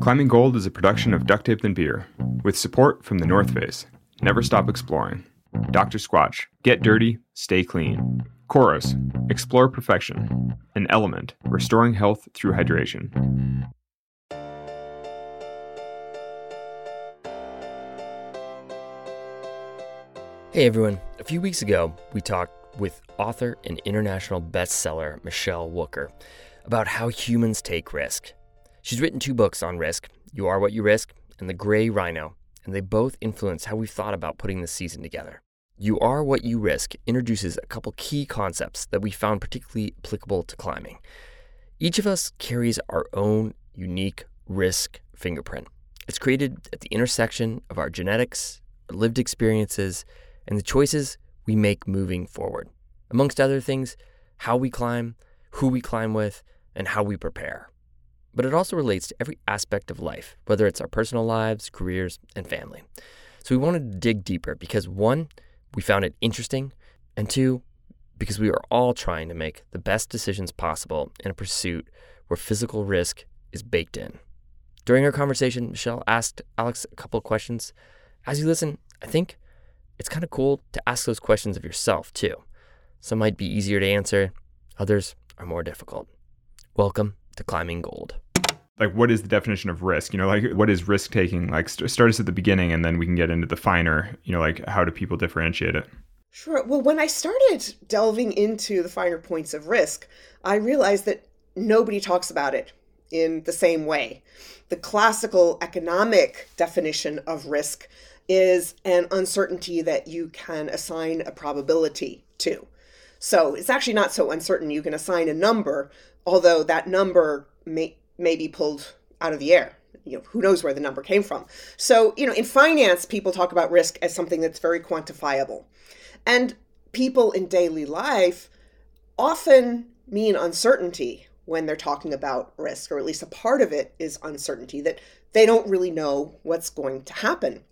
Climbing Gold is a production of Duct Tape and Beer, with support from the North Face. Never stop exploring. Dr. Squatch, get dirty, stay clean. Coros, explore perfection. An LMNT, restoring health through hydration. Hey everyone, a few weeks ago we talked with author and international bestseller Michele Wucker about how humans take risk. She's written two books on risk You Are What You Risk and The Gray Rhino, and they both influence how we've thought about putting this season together. You Are What You Risk introduces a couple key concepts that we found particularly applicable to climbing. Each of us carries our own unique risk fingerprint. It's created at the intersection of our genetics, our lived experiences, and the choices we make moving forward. Amongst other things, how we climb, who we climb with, and how we prepare but it also relates to every aspect of life, whether it's our personal lives, careers, and family. So we wanted to dig deeper because one, we found it interesting, and two, because we are all trying to make the best decisions possible in a pursuit where physical risk is baked in. During our conversation, Michele asked Alex a couple of questions. As you listen, I think it's kind of cool to ask those questions of yourself too. Some might be easier to answer, others are more difficult. Welcome to Climbing Gold like what is the definition of risk? You know like what is risk taking? Like st- start us at the beginning and then we can get into the finer you know like how do people differentiate it? Sure. Well when i started delving into the finer points of risk i realized that nobody talks about it in the same way. The classical economic definition of risk is an uncertainty that you can assign a probability to. So it's actually not so uncertain you can assign a number although that number may may be pulled out of the air. You know, who knows where the number came from. So, you know, in finance, people talk about risk as something that's very quantifiable. And people in daily life often mean uncertainty when they're talking about risk, or at least a part of it is uncertainty, that they don't really know what's going to happen.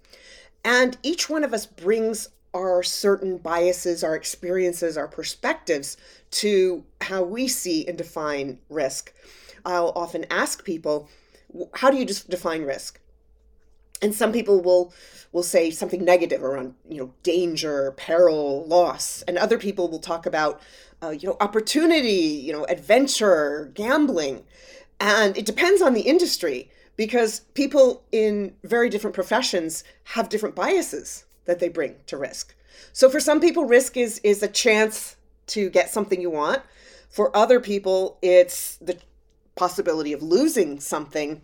And each one of us brings our certain biases, our experiences, our perspectives to how we see and define risk. I'll often ask people, how do you just define risk? And some people will will say something negative around you know danger, peril, loss, and other people will talk about uh, you know opportunity, you know adventure, gambling, and it depends on the industry because people in very different professions have different biases that they bring to risk. So for some people, risk is is a chance to get something you want. For other people, it's the possibility of losing something.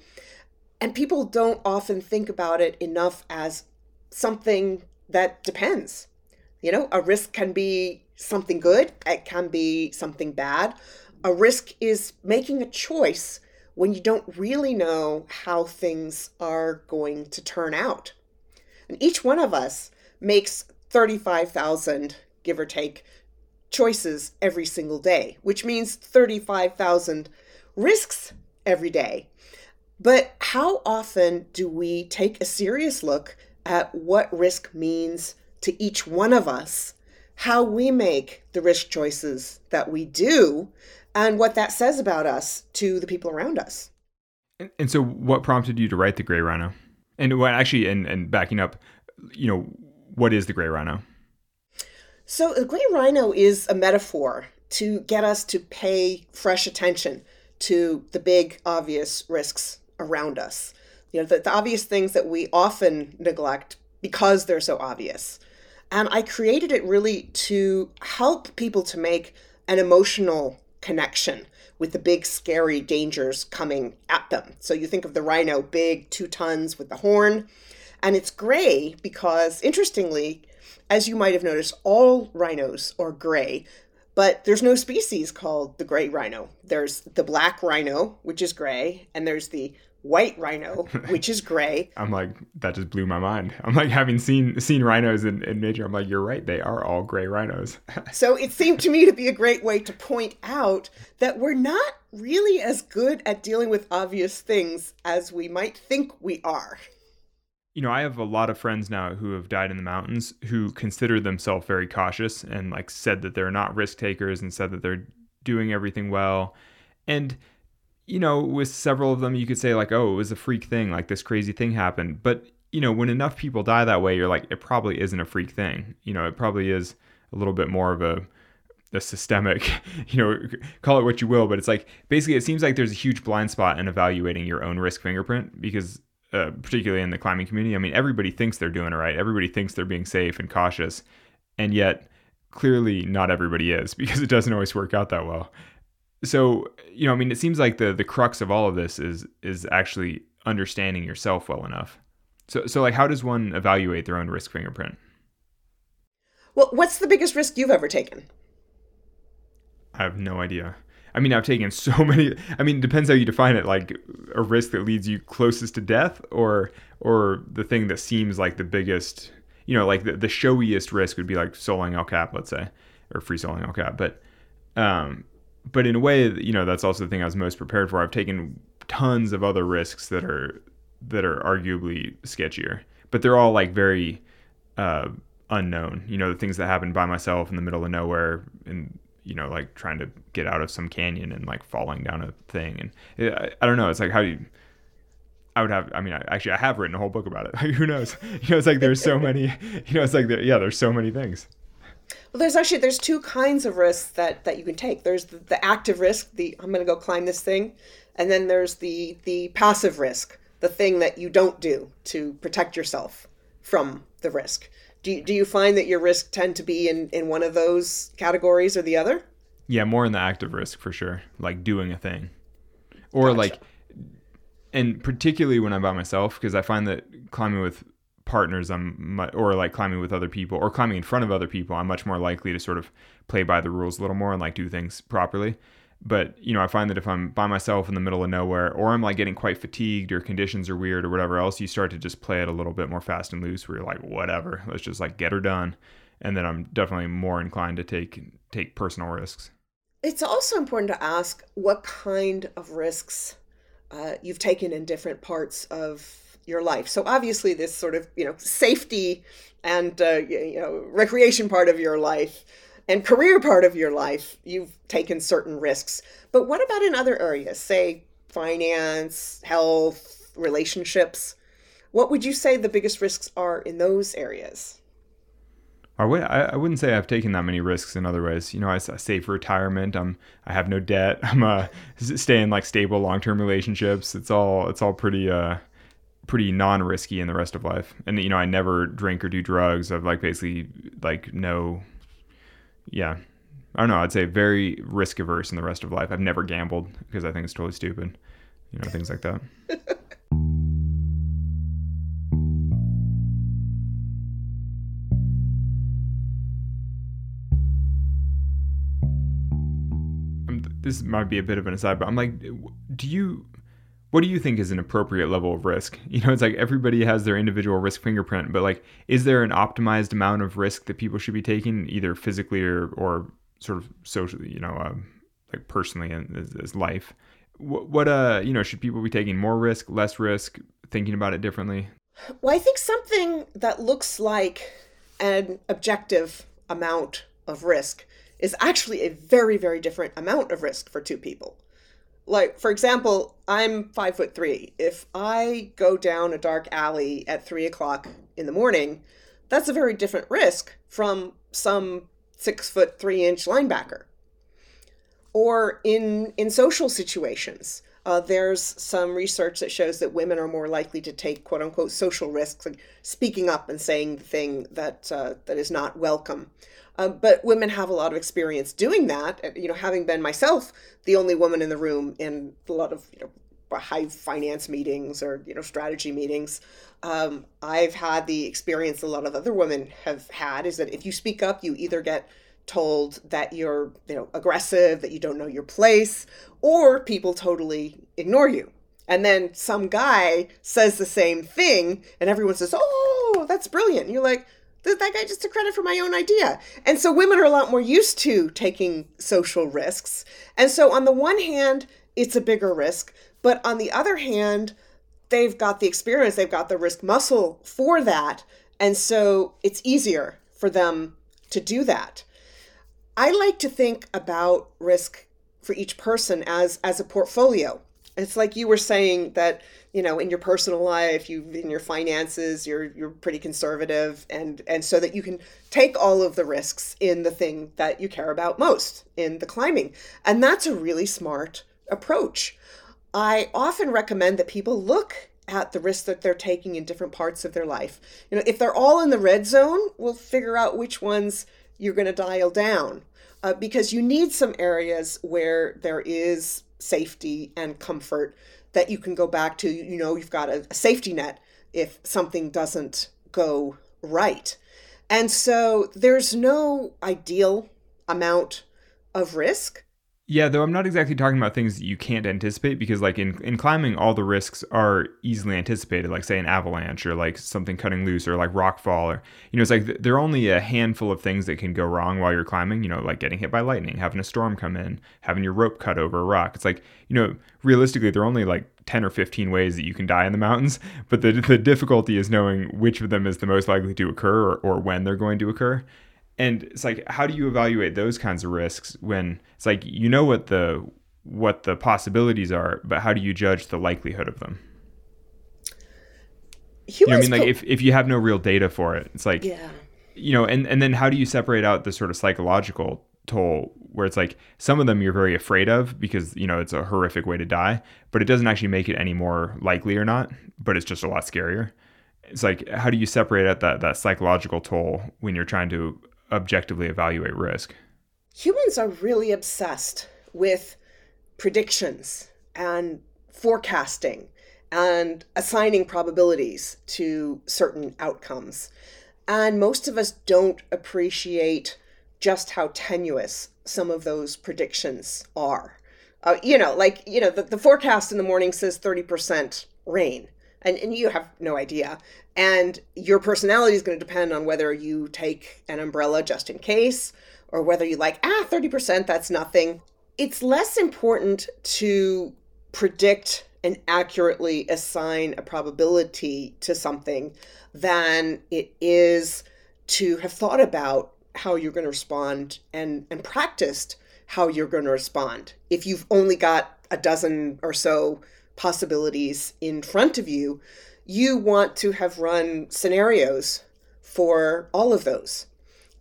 And people don't often think about it enough as something that depends. You know, a risk can be something good, it can be something bad. A risk is making a choice when you don't really know how things are going to turn out. And each one of us makes 35,000, give or take, choices every single day, which means 35,000 risks every day. But how often do we take a serious look at what risk means to each one of us, how we make the risk choices that we do, and what that says about us to the people around us? And, and so, what prompted you to write The Gray Rhino? And what actually, and, and backing up, you know, what is the Gray Rhino? So, the Gray Rhino is a metaphor to get us to pay fresh attention to the big obvious risks around us. You know, the, the obvious things that we often neglect because they're so obvious. And I created it really to help people to make an emotional connection with the big scary dangers coming at them. So you think of the rhino, big, two tons with the horn, and it's gray because, interestingly, as you might have noticed, all rhinos are gray, but there's no species called the gray rhino. There's the black rhino, which is gray, and there's the white rhino, which is gray. I'm like, that just blew my mind. I'm like, having seen seen rhinos in, in nature, I'm like, you're right, they are all gray rhinos. so it seemed to me to be a great way to point out that we're not really as good at dealing with obvious things as we might think we are you know, I have a lot of friends now who have died in the mountains who consider themselves very cautious and like said that they're not risk takers and said that they're doing everything well. And you know, with several of them, you could say, like, oh, it was a freak thing, like this crazy thing happened. But, you know, when enough people die that way, you're like, it probably isn't a freak thing. You know, it probably is a little bit more of a, a systemic, you know, call it what you will, but it's like basically it seems like there's a huge blind spot in evaluating your own risk fingerprint because, uh, particularly in the climbing community, I mean, everybody thinks they're doing it right. Everybody thinks they're being safe and cautious. And yet, clearly, not everybody is because it doesn't always work out that well. So, you know, I mean, it seems like the the crux of all of this is is actually understanding yourself well enough. So, so like, how does one evaluate their own risk fingerprint? Well, what's the biggest risk you've ever taken? I have no idea. I mean, I've taken so many. I mean, it depends how you define it. Like a risk that leads you closest to death, or or the thing that seems like the biggest. You know, like the, the showiest risk would be like soloing El Cap, let's say, or free soloing El Cap. But, um, but in a way, you know, that's also the thing I was most prepared for. I've taken tons of other risks that are that are arguably sketchier, but they're all like very uh, unknown. You know, the things that happen by myself in the middle of nowhere and you know, like trying to get out of some canyon and like falling down a thing. And it, I, I, don't know. It's like, how do you, I would have, I mean, I, actually, I have written a whole book about it. like, Who knows? You know, it's like there's so many, you know, it's like, there, yeah, there's so many things. Well, there's actually there's two kinds of risks that that you can take. There's the, the active risk, the I'm going to go climb this thing, and then there's the the passive risk, the thing that you don't do to protect yourself from the risk. Do you, do you find that your risk tend to be in, in one of those categories or the other? Yeah, more in the active risk for sure, like doing a thing. Or gotcha. like, and particularly when I'm by myself, because I find that climbing with partners, I'm, or like climbing with other people, or climbing in front of other people, I'm much more likely to sort of play by the rules a little more and like do things properly but you know i find that if i'm by myself in the middle of nowhere or i'm like getting quite fatigued or conditions are weird or whatever else you start to just play it a little bit more fast and loose where you're like whatever let's just like get her done. And then i'm definitely more inclined to take take personal risks. It's also important to ask what kind of risks uh, you've taken in different parts of your life. So obviously this sort of you know safety and uh, you know recreation part of your life and career part of your life, you've taken certain risks. But what about in other areas, say finance, health, relationships? What would you say the biggest risks are in those areas? I wouldn't say I've taken that many risks in other ways. You know, I, save for retirement. I'm I have no debt. I'm uh, staying like stable long term relationships. It's all it's all pretty uh pretty non risky in the rest of life. And you know, I never drink or do drugs. I've like basically like no yeah, I don't know. I'd say very risk averse in the rest of life. I've never gambled because I think it's totally stupid. You know, things like that. this might be a bit of an aside, but I'm like, do you, what do you think is an appropriate level of risk? You know, it's like everybody has their individual risk fingerprint, but like, is there an optimized amount of risk that people should be taking, either physically or, or sort of socially, you know, um, like personally in as, as life? What, what, uh, you know, should people be taking more risk, less risk, thinking about it differently? Well, I think something that looks like an objective amount of risk is actually a very, very different amount of risk for two people like for example i'm five foot three. If i go down a dark alley at three o'clock in the morning that's a very different risk from some six foot three inch linebacker. Or in in social situations uh, there's some research that shows that women are more likely to take quote unquote social risks like speaking up and saying the thing that uh, that is not welcome uh, but women have a lot of experience doing that. You know, having been myself the only woman in the room in a lot of you know high finance meetings or you know strategy meetings, um, I've had the experience a lot of other women have had is that if you speak up, you either get told that you're you know aggressive, that you don't know your place, or people totally ignore you. And then some guy says the same thing, and everyone says, "Oh, that's brilliant." And you're like that guy just took credit for my own idea. And so women are a lot more used to taking social risks. And so on the one hand, it's a bigger risk, but on the other hand, they've got the experience, they've got the risk muscle for that. And so it's easier for them to do that. I like to think about risk for each person as as a portfolio. It's like you were saying that, you know, in your personal life, you in your finances, you're you're pretty conservative and and so that you can take all of the risks in the thing that you care about most in the climbing. And that's a really smart approach. I often recommend that people look at the risks that they're taking in different parts of their life. You know, if they're all in the red zone, we'll figure out which ones you're going to dial down uh, because you need some areas where there is safety and comfort that you can go back to. You know, you've got a, a safety net if something doesn't go right. And so there's no ideal amount of risk. Yeah, though I'm not exactly talking about things that you can't anticipate because, like, in, in climbing, all the risks are easily anticipated, like, say, an avalanche or like something cutting loose or like rock fall. Or, you know, it's like there are only a handful of things that can go wrong while you're climbing, you know, like getting hit by lightning, having a storm come in, having your rope cut over a rock. It's like, you know, realistically, there are only like 10 or 15 ways that you can die in the mountains, but the, the difficulty is knowing which of them is the most likely to occur or, or when they're going to occur and it's like how do you evaluate those kinds of risks when it's like you know what the what the possibilities are but how do you judge the likelihood of them? Humans you know what i mean? Like if, if you have no real data for it it's like yeah. you know and, and then how do you separate out the sort of psychological toll where it's like some of them you're very afraid of because you know it's a horrific way to die but it doesn't actually make it any more likely or not but it's just a lot scarier. It's like how do you separate out that that psychological toll when you're trying to objectively evaluate risk. Humans are really obsessed with predictions and forecasting and assigning probabilities to certain outcomes. And most of us don't appreciate just how tenuous some of those predictions are. Uh, you know, like, you know, the, the forecast in the morning says 30% rain and, and you have no idea. And your personality is going to depend on whether you take an umbrella just in case or whether you like, ah, 30%, that's nothing. It's less important to predict and accurately assign a probability to something than it is to have thought about how you're going to respond and, and practiced how you're going to respond. If you've only got a dozen or so possibilities in front of you, you want to have run scenarios for all of those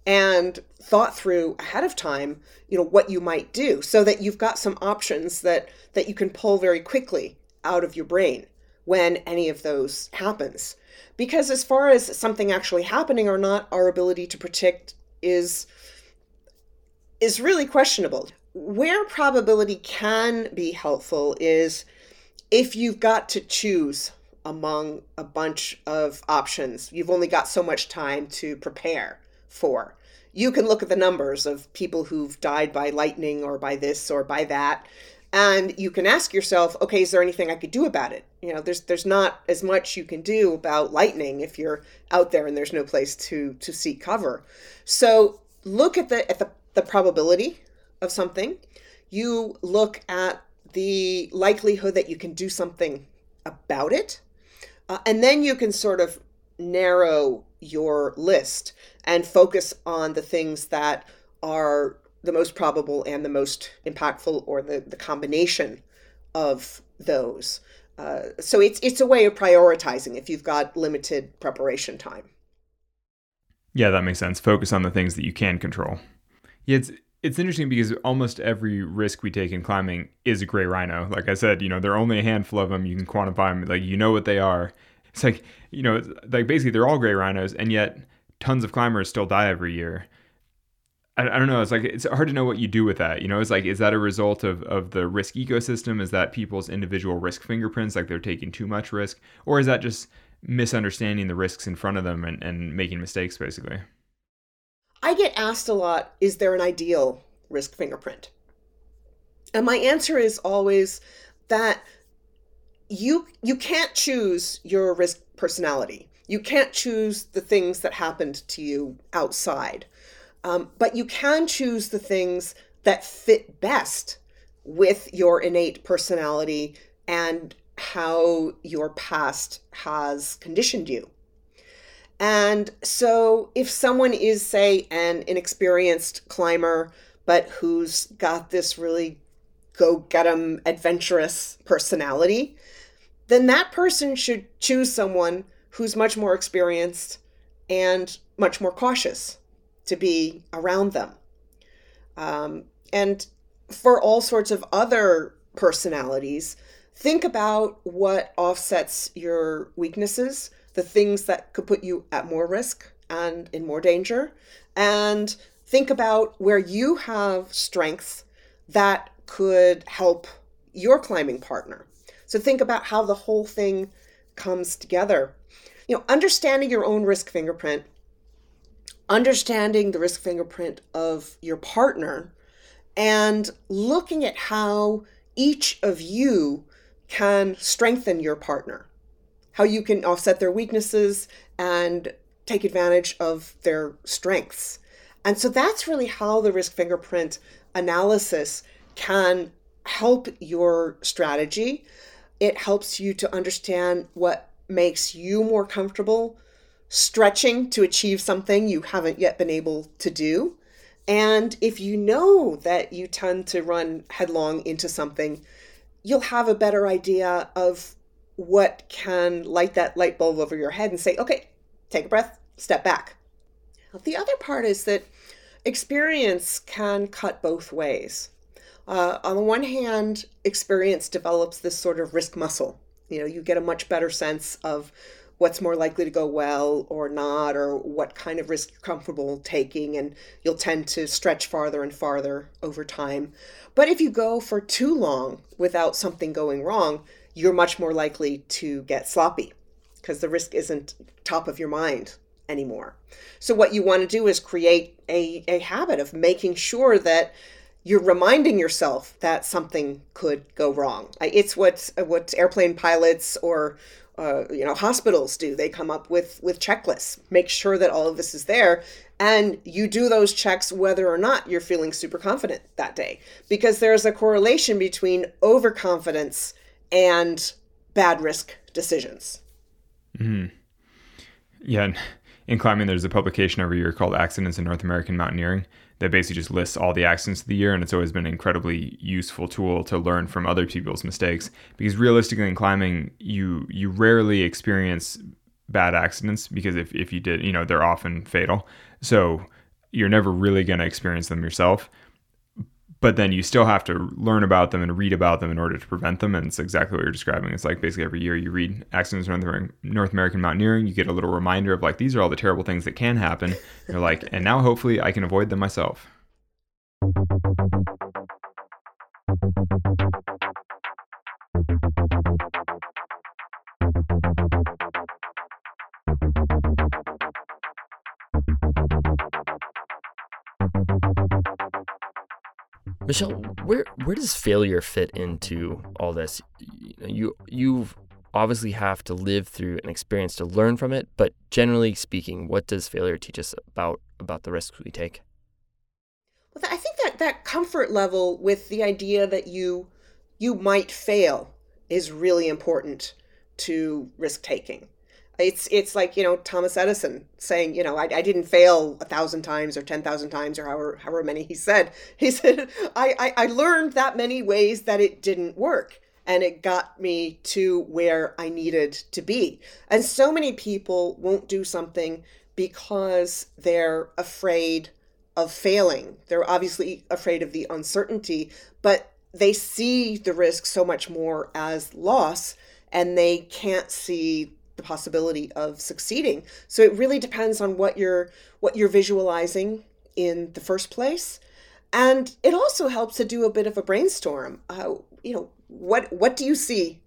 and thought through ahead of time you know what you might do so that you've got some options that that you can pull very quickly out of your brain when any of those happens. Because as far as something actually happening or not our ability to predict is is really questionable. Where probability can be helpful is if you've got to choose among a bunch of options, you've only got so much time to prepare for. You can look at the numbers of people who've died by lightning or by this or by that, and you can ask yourself, okay, is there anything I could do about it? You know, there's there's not as much you can do about lightning if you're out there and there's no place to to seek cover. So look at the at the, the probability of something. You look at the likelihood that you can do something about it. Uh, and then you can sort of narrow your list and focus on the things that are the most probable and the most impactful or the, the combination of those. Uh, so it's it's a way of prioritizing if you've got limited preparation time. Yeah, that makes sense. Focus on the things that you can control. Yeah, it's it's interesting because almost every risk we take in climbing is a gray rhino. Like I said, you know, there are only a handful of them. You can quantify them. Like you know what they are. It's like you know, like basically they're all gray rhinos, and yet tons of climbers still die every year. I, I don't know. It's like it's hard to know what you do with that. You know, it's like is that a result of of the risk ecosystem? Is that people's individual risk fingerprints, like they're taking too much risk, or is that just misunderstanding the risks in front of them and, and making mistakes, basically? I get asked a lot is there an ideal risk fingerprint? And my answer is always that you you can't choose your risk personality. You can't choose the things that happened to you outside. Um, but you can choose the things that fit best with your innate personality and how your past has conditioned you. And so, if someone is, say, an inexperienced climber, but who's got this really go get 'em adventurous personality, then that person should choose someone who's much more experienced and much more cautious to be around them. Um, and for all sorts of other personalities, think about what offsets your weaknesses, the things that could put you at more risk and in more danger, and think about where you have strengths that could help your climbing partner. So think about how the whole thing comes together. You know, understanding your own risk fingerprint, understanding the risk fingerprint of your partner, and looking at how each of you can strengthen your partner, how you can offset their weaknesses and take advantage of their strengths. And so that's really how the risk fingerprint analysis can help your strategy. It helps you to understand what makes you more comfortable stretching to achieve something you haven't yet been able to do. And if you know that you tend to run headlong into something, you'll have a better idea of what can light that light bulb over your head and say, okay, take a breath, step back. The other part is that experience can cut both ways. Uh, on the one hand, experience develops this sort of risk muscle. You know, you get a much better sense of what's more likely to go well or not, or what kind of risk you're comfortable taking, and you'll tend to stretch farther and farther over time. But if you go for too long without something going wrong, you're much more likely to get sloppy because the risk isn't top of your mind anymore. So, what you want to do is create a, a habit of making sure that you're reminding yourself that something could go wrong. It's what what airplane pilots or uh, you know hospitals do they come up with with checklists make sure that all of this is there and you do those checks whether or not you're feeling super confident that day because there's a correlation between overconfidence and bad risk decisions. Mm-hmm. yeah in climbing there's a publication every year called accidents in north american mountaineering that basically just lists all the accidents of the year and it's always been an incredibly useful tool to learn from other people's mistakes. Because realistically in climbing you you rarely experience bad accidents because if, if you did you know they're often fatal. So you're never really going to experience them yourself but then you still have to learn about them and read about them in order to prevent them. And it's exactly what you're describing. It's like basically every year you read Accidents in North American Mountaineering, you get a little reminder of like, these are all the terrible things that can happen. You're like, and now hopefully I can avoid them myself. Michele, where where does failure fit into all this? You you obviously have to live through an experience to learn from it, but generally speaking, what does failure teach us about about the risks we take? Well, I think that that comfort level with the idea that you you might fail is really important to risk taking. It's it's like you know Thomas Edison saying you know I, I didn't fail a thousand times or ten thousand times or however however many he said. He said I, I I learned that many ways that it didn't work and it got me to where I needed to be. And so many people won't do something because they're afraid of failing. They're obviously afraid of the uncertainty, but they see the risk so much more as loss and they can't see the possibility of succeeding. So it really depends on what you're what you're visualizing in the first place, and it also helps to do a bit of a brainstorm. Uh, you know, what what do you see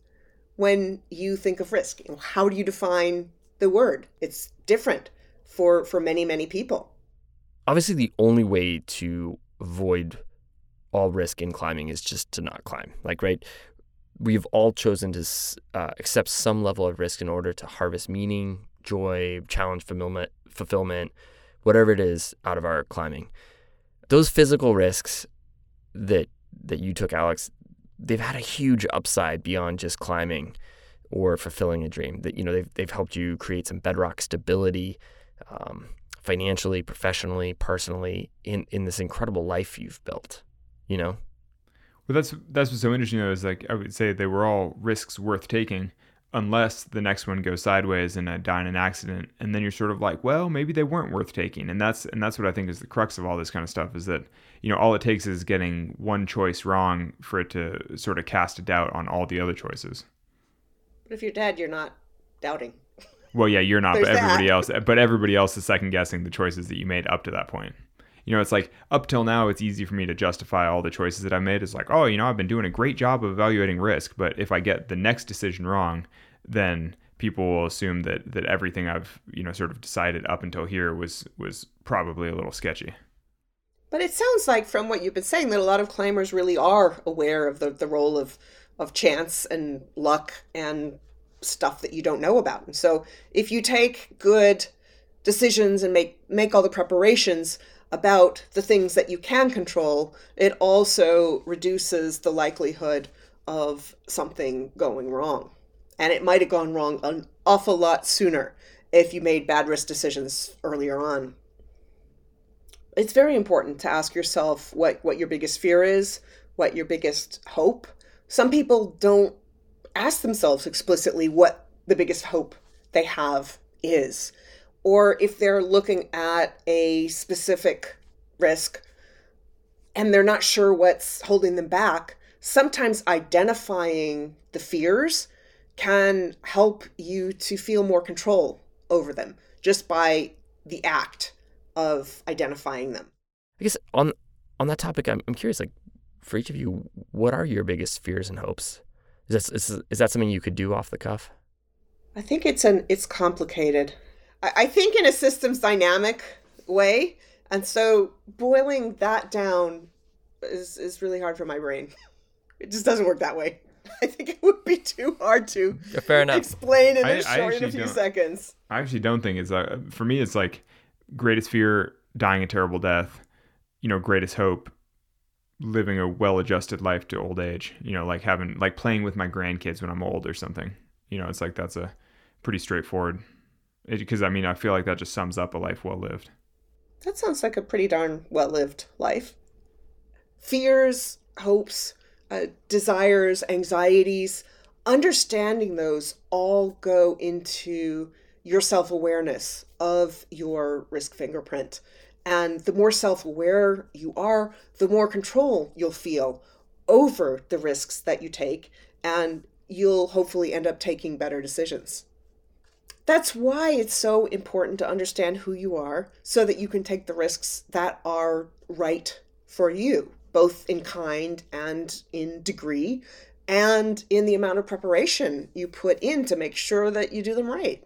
when you think of risk? You know, how do you define the word? It's different for for many many people. Obviously, the only way to avoid all risk in climbing is just to not climb. Like, right? We've all chosen to uh, accept some level of risk in order to harvest meaning, joy, challenge, fulfillment, fulfillment, whatever it is out of our climbing. Those physical risks that that you took, Alex, they've had a huge upside beyond just climbing or fulfilling a dream. That you know they've they've helped you create some bedrock stability, um, financially, professionally, personally, in in this incredible life you've built. You know. Well, that's that's what's so interesting though is like I would say they were all risks worth taking, unless the next one goes sideways and I die in an accident, and then you're sort of like, well, maybe they weren't worth taking, and that's and that's what I think is the crux of all this kind of stuff is that you know all it takes is getting one choice wrong for it to sort of cast a doubt on all the other choices. But if you're dead, you're not doubting. Well, yeah, you're not, There's but everybody that. else, but everybody else is second guessing the choices that you made up to that point. You know, it's like up till now, it's easy for me to justify all the choices that I made. It's like, oh, you know, I've been doing a great job of evaluating risk, but if I get the next decision wrong, then people will assume that that everything I've you know sort of decided up until here was was probably a little sketchy. But it sounds like from what you've been saying that a lot of climbers really are aware of the, the role of, of chance and luck and stuff that you don't know about. And so if you take good decisions and make make all the preparations about the things that you can control, it also reduces the likelihood of something going wrong. And it might have gone wrong an awful lot sooner if you made bad risk decisions earlier on it's very important to ask yourself what what your biggest fear is, what your biggest hope. Some people don't ask themselves explicitly what the biggest hope they have is, or if they're looking at a specific risk and they're not sure what's holding them back. Sometimes identifying the fears can help you to feel more control over them just by the act of identifying them. I guess on on that topic, I'm, I'm curious. Like, for each of you, what are your biggest fears and hopes? Is that is, is that something you could do off the cuff? I think it's an it's complicated. I, I think in a systems dynamic way, and so boiling that down is is really hard for my brain. It just doesn't work that way. I think it would be too hard to Yeah, fair enough. explain in I- a I short in a few seconds. I actually don't think it's uh, for me. It's like greatest fear, dying a terrible death. You know, greatest hope, living a well-adjusted life to old age. You know, like having like playing with my grandkids when I'm old or something. You know, it's like that's a pretty straightforward. Because I mean, I feel like that just sums up a life well lived. That sounds like a pretty darn well lived life. Fears, hopes, uh, desires, anxieties, understanding those all go into your self awareness of your risk fingerprint. And the more self aware you are, the more control you'll feel over the risks that you take, and you'll hopefully end up taking better decisions. That's why it's so important to understand who you are so that you can take the risks that are right for you, both in kind and in degree, and in the amount of preparation you put in to make sure that you do them right.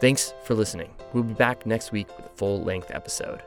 Thanks for listening. We'll be back next week with a full length episode.